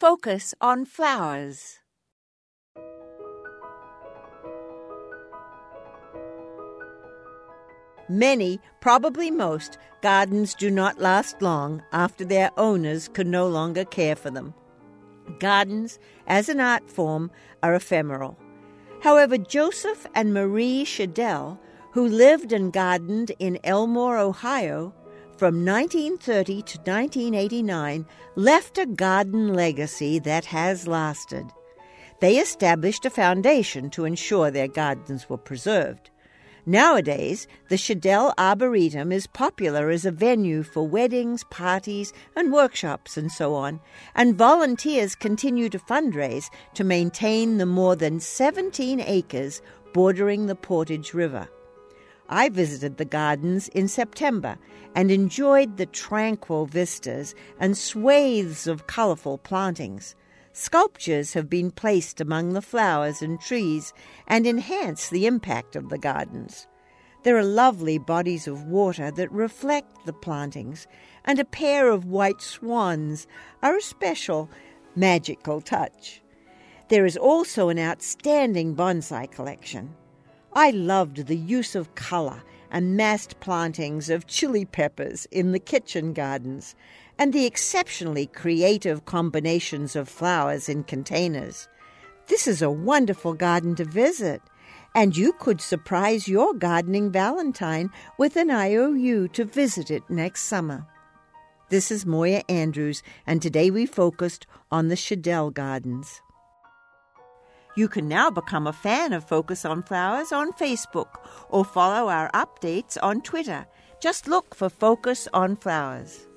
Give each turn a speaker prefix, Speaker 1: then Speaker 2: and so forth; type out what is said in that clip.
Speaker 1: Focus on flowers. Many, probably most, gardens do not last long after their owners can no longer care for them. Gardens, as an art form, are ephemeral. However, Joseph and Marie Schedel, who lived and gardened in Elmore, Ohio, from 1930 to 1989, left a garden legacy that has lasted. They established a foundation to ensure their gardens were preserved. Nowadays, the Schedel Arboretum is popular as a venue for weddings, parties, and workshops and so on, and volunteers continue to fundraise to maintain the more than 17 acres bordering the Portage River. I visited the gardens in September and enjoyed the tranquil vistas and swathes of colorful plantings. Sculptures have been placed among the flowers and trees and enhance the impact of the gardens. There are lovely bodies of water that reflect the plantings, and a pair of white swans are a special magical touch. There is also an outstanding bonsai collection. I loved the use of color and massed plantings of chili peppers in the kitchen gardens and the exceptionally creative combinations of flowers in containers. This is a wonderful garden to visit, and you could surprise your gardening Valentine with an IOU to visit it next summer. This is Moya Andrews, and today we focused on the Schedel Gardens. You can now become a fan of Focus on Flowers on Facebook or follow our updates on Twitter. Just look for Focus on Flowers.